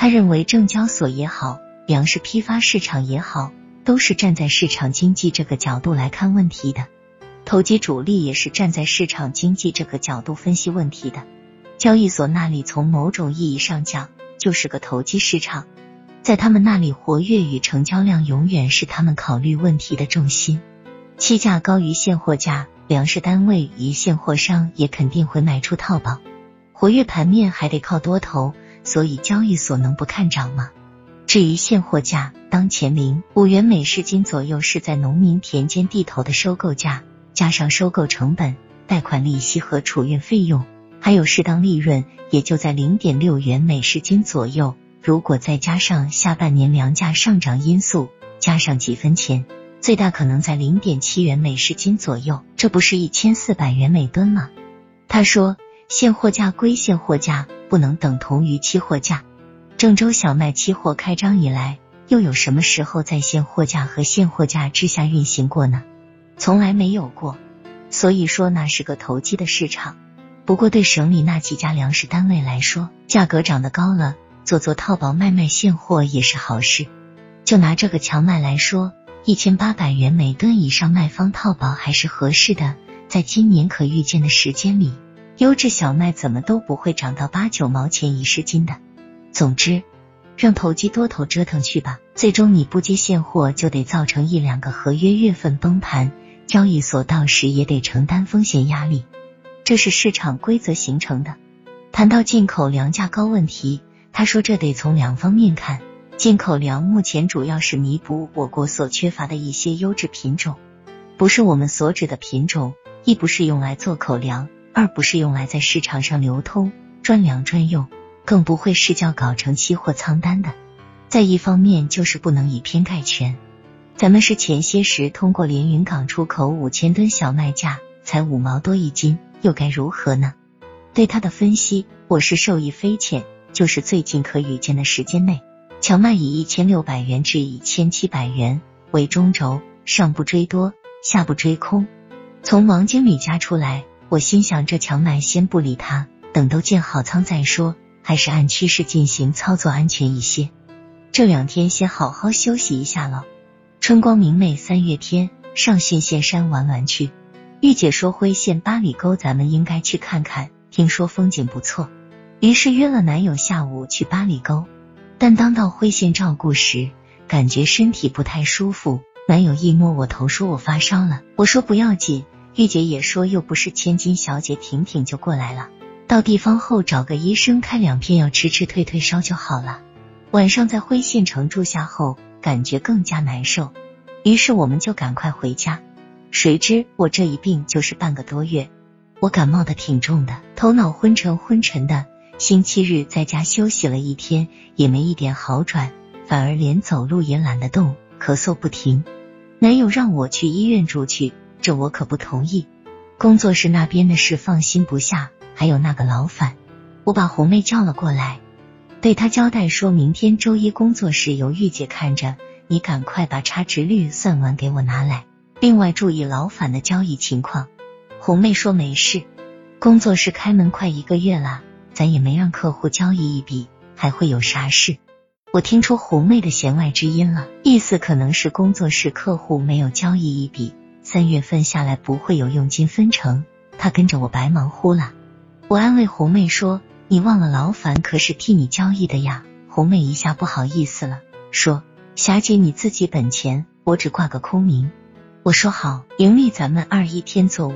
他认为证交所也好，粮食批发市场也好，都是站在市场经济这个角度来看问题的。投机主力也是站在市场经济这个角度分析问题的。交易所那里从某种意义上讲就是个投机市场，在他们那里活跃与成交量永远是他们考虑问题的重心。期价高于现货价，粮食单位与现货商也肯定会卖出套保，活跃盘面还得靠多头，所以交易所能不看涨吗？至于现货价，当前零五元每市斤左右是在农民田间地头的收购价。加上收购成本、贷款利息和储运费用，还有适当利润，也就在零点六元每市斤左右。如果再加上下半年粮价上涨因素，加上几分钱，最大可能在零点七元每市斤左右。这不是一千四百元每吨吗？他说，现货价归现货价，不能等同于期货价。郑州小麦期货开张以来，又有什么时候在现货价和现货价之下运行过呢？从来没有过，所以说那是个投机的市场。不过对省里那几家粮食单位来说，价格涨得高了，做做套保卖卖现货也是好事。就拿这个荞麦来说，一千八百元每吨以上卖方套保还是合适的。在今年可预见的时间里，优质小麦怎么都不会涨到八九毛钱一市斤的。总之，让投机多头折腾去吧。最终你不接现货，就得造成一两个合约月份崩盘。交易所到时也得承担风险压力，这是市场规则形成的。谈到进口粮价高问题，他说这得从两方面看。进口粮目前主要是弥补我国所缺乏的一些优质品种，不是我们所指的品种，亦不是用来做口粮，二不是用来在市场上流通专粮专用，更不会是叫搞成期货仓单的。再一方面就是不能以偏概全。咱们是前些时通过连云港出口五千吨小麦价才五毛多一斤，又该如何呢？对他的分析，我是受益匪浅。就是最近可预见的时间内，荞麦以一千六百元至一千七百元为中轴，上不追多，下不追空。从王经理家出来，我心想这荞麦先不理他，等都建好仓再说，还是按趋势进行操作安全一些。这两天先好好休息一下了。春光明媚三月天，上巽县山玩玩去。玉姐说辉县八里沟，咱们应该去看看，听说风景不错。于是约了男友下午去八里沟。但当到辉县照顾时，感觉身体不太舒服。男友一摸我头，说我发烧了。我说不要紧。玉姐也说又不是千金小姐，挺挺就过来了。到地方后找个医生开两片药吃吃，退退烧就好了。晚上在辉县城住下后。感觉更加难受，于是我们就赶快回家。谁知我这一病就是半个多月，我感冒的挺重的，头脑昏沉昏沉的。星期日在家休息了一天，也没一点好转，反而连走路也懒得动，咳嗽不停。男友让我去医院住去，这我可不同意。工作室那边的事放心不下，还有那个老板，我把红妹叫了过来。对他交代说，明天周一工作室由玉姐看着，你赶快把差值率算完给我拿来，另外注意老反的交易情况。红妹说没事，工作室开门快一个月了，咱也没让客户交易一笔，还会有啥事？我听出红妹的弦外之音了，意思可能是工作室客户没有交易一笔，三月份下来不会有佣金分成，他跟着我白忙乎了。我安慰红妹说。你忘了劳烦可是替你交易的呀？红妹一下不好意思了，说：“霞姐你自己本钱，我只挂个空名。”我说好，盈利咱们二一天做五。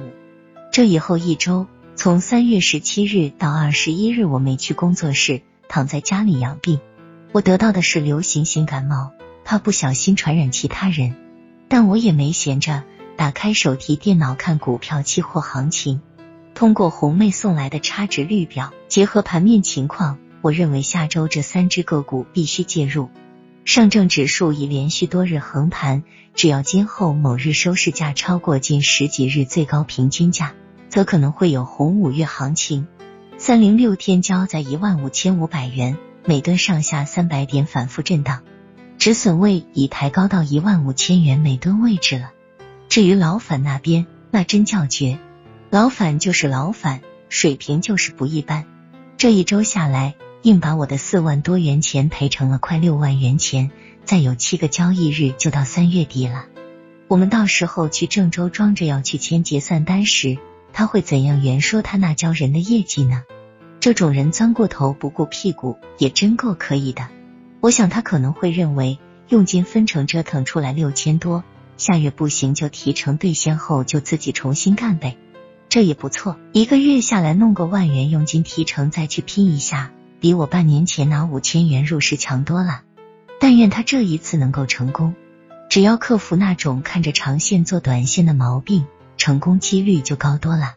这以后一周，从三月十七日到二十一日，我没去工作室，躺在家里养病。我得到的是流行性感冒，怕不小心传染其他人，但我也没闲着，打开手提电脑看股票期货行情。通过红妹送来的差值率表，结合盘面情况，我认为下周这三只个股必须介入。上证指数已连续多日横盘，只要今后某日收市价超过近十几日最高平均价，则可能会有红五月行情。三零六天交在一万五千五百元每吨，上下三百点反复震荡，止损位已抬高到一万五千元每吨位置了。至于老反那边，那真叫绝。老反就是老反，水平就是不一般。这一周下来，硬把我的四万多元钱赔成了快六万元钱。再有七个交易日就到三月底了，我们到时候去郑州装着要去签结算单时，他会怎样圆说他那教人的业绩呢？这种人钻过头不顾屁股也真够可以的。我想他可能会认为佣金分成折腾出来六千多，下月不行就提成兑现后就自己重新干呗，这也不错。一个月下来弄个万元佣金提成再去拼一下，比我半年前拿五千元入市强多了。但愿他这一次能够成功，只要克服那种看着长线做短线的毛病，成功几率就高多了。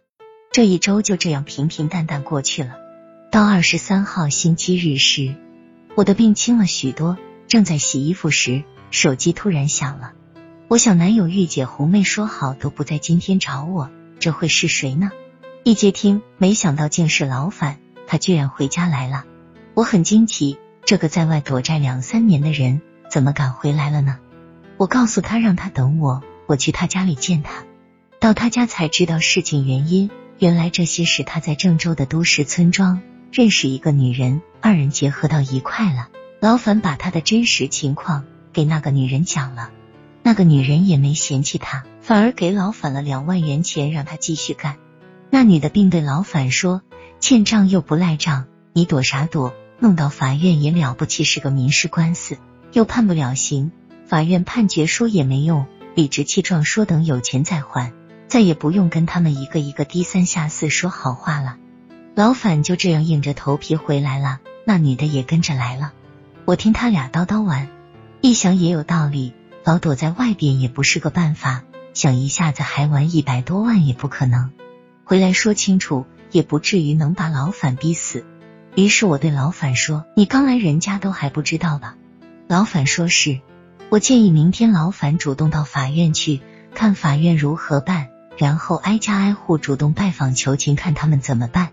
这一周就这样平平淡淡过去了。到二十三号星期日时，我的病轻了许多。正在洗衣服时，手机突然响了。我想男友御姐红妹说好都不在今天找我，这会是谁呢？一接听，没想到竟是老反，他居然回家来了。我很惊奇。这个在外躲债两三年的人怎么敢回来了呢？我告诉他让他等我，我去他家里见他。到他家才知道事情原因，原来这些是他在郑州的都市村庄认识一个女人，二人结合到一块了。老樊把他的真实情况给那个女人讲了，那个女人也没嫌弃他，反而给老反了两万元钱让他继续干。那女的并对老反说：“欠账又不赖账，你躲啥躲？”弄到法院也了不起，是个民事官司，又判不了刑，法院判决书也没用，理直气壮说等有钱再还，再也不用跟他们一个一个低三下四说好话了。老反就这样硬着头皮回来了，那女的也跟着来了。我听他俩叨叨完，一想也有道理，老躲在外边也不是个办法，想一下子还完一百多万也不可能，回来说清楚也不至于能把老反逼死。于是我对老反说：“你刚来，人家都还不知道吧？”老反说是。我建议明天老反主动到法院去，看法院如何办，然后挨家挨户主动拜访求情，看他们怎么办。